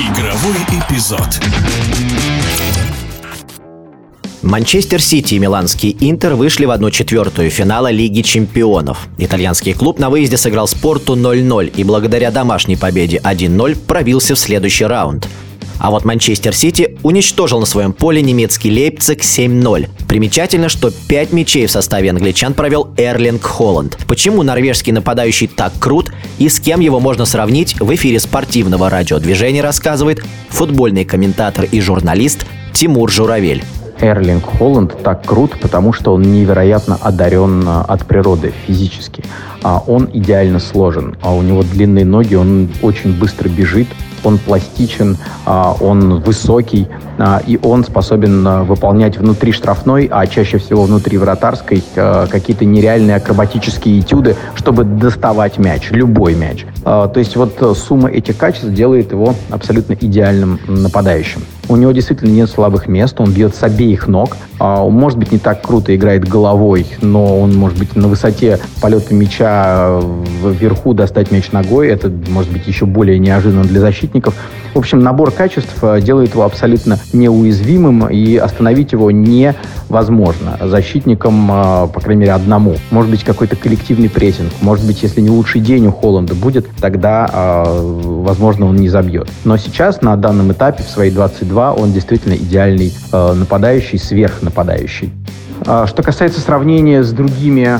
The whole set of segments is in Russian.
Игровой эпизод. Манчестер Сити и Миланский Интер вышли в 1-4 финала Лиги чемпионов. Итальянский клуб на выезде сыграл Спорту 0-0 и благодаря домашней победе 1-0 пробился в следующий раунд. А вот Манчестер Сити уничтожил на своем поле немецкий Лейпциг 7-0. Примечательно, что 5 мячей в составе англичан провел Эрлинг Холланд. Почему норвежский нападающий так крут и с кем его можно сравнить, в эфире спортивного радиодвижения рассказывает футбольный комментатор и журналист Тимур Журавель. Эрлинг Холланд так крут, потому что он невероятно одарен а, от природы физически. А он идеально сложен, а у него длинные ноги, он очень быстро бежит, он пластичен, а, он высокий, а, и он способен выполнять внутри штрафной, а чаще всего внутри вратарской, какие-то нереальные акробатические этюды, чтобы доставать мяч, любой мяч. То есть вот сумма этих качеств делает его абсолютно идеальным нападающим. У него действительно нет слабых мест, он бьет с обеих ног. Он, может быть, не так круто играет головой, но он, может быть, на высоте полета мяча вверху достать мяч ногой. Это, может быть, еще более неожиданно для защитников. В общем, набор качеств э, делает его абсолютно неуязвимым, и остановить его невозможно. Защитникам, э, по крайней мере, одному. Может быть, какой-то коллективный прессинг. Может быть, если не лучший день у Холланда будет, тогда, э, возможно, он не забьет. Но сейчас, на данном этапе, в свои 22, он действительно идеальный нападающий, сверхнападающий. Что касается сравнения с другими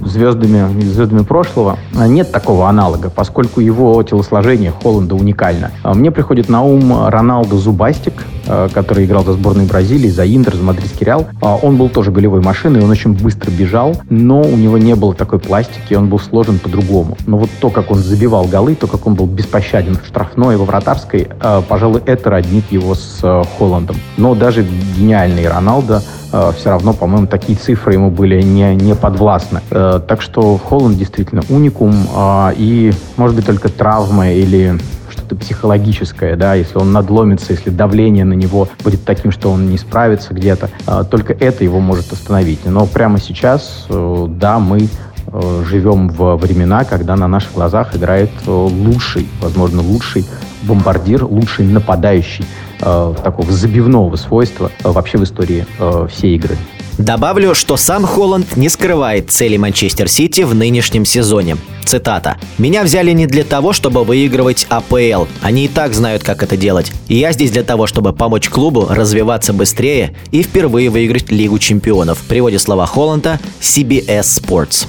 звездами, звездами прошлого, нет такого аналога, поскольку его телосложение Холланда уникально. А мне приходит на ум Роналдо Зубастик, э, который играл за сборную Бразилии, за Интер, за Мадридский Реал. А он был тоже голевой машиной, он очень быстро бежал, но у него не было такой пластики, он был сложен по-другому. Но вот то, как он забивал голы, то, как он был беспощаден в штрафной и во вратарской, э, пожалуй, это роднит его с э, Холландом. Но даже гениальный Роналдо Э, все равно, по-моему, такие цифры ему были не, не подвластны. Э, так что Холланд действительно уникум, э, и, может быть, только травма или что-то психологическое, да, если он надломится, если давление на него будет таким, что он не справится где-то, только это его может остановить. Но прямо сейчас, да, мы живем в времена, когда на наших глазах играет лучший, возможно, лучший бомбардир, лучший нападающий э, такого забивного свойства э, вообще в истории э, всей игры. Добавлю, что сам Холланд не скрывает цели Манчестер Сити в нынешнем сезоне. Цитата. «Меня взяли не для того, чтобы выигрывать АПЛ. Они и так знают, как это делать. И я здесь для того, чтобы помочь клубу развиваться быстрее и впервые выиграть Лигу чемпионов». В переводе слова Холланда CBS Sports.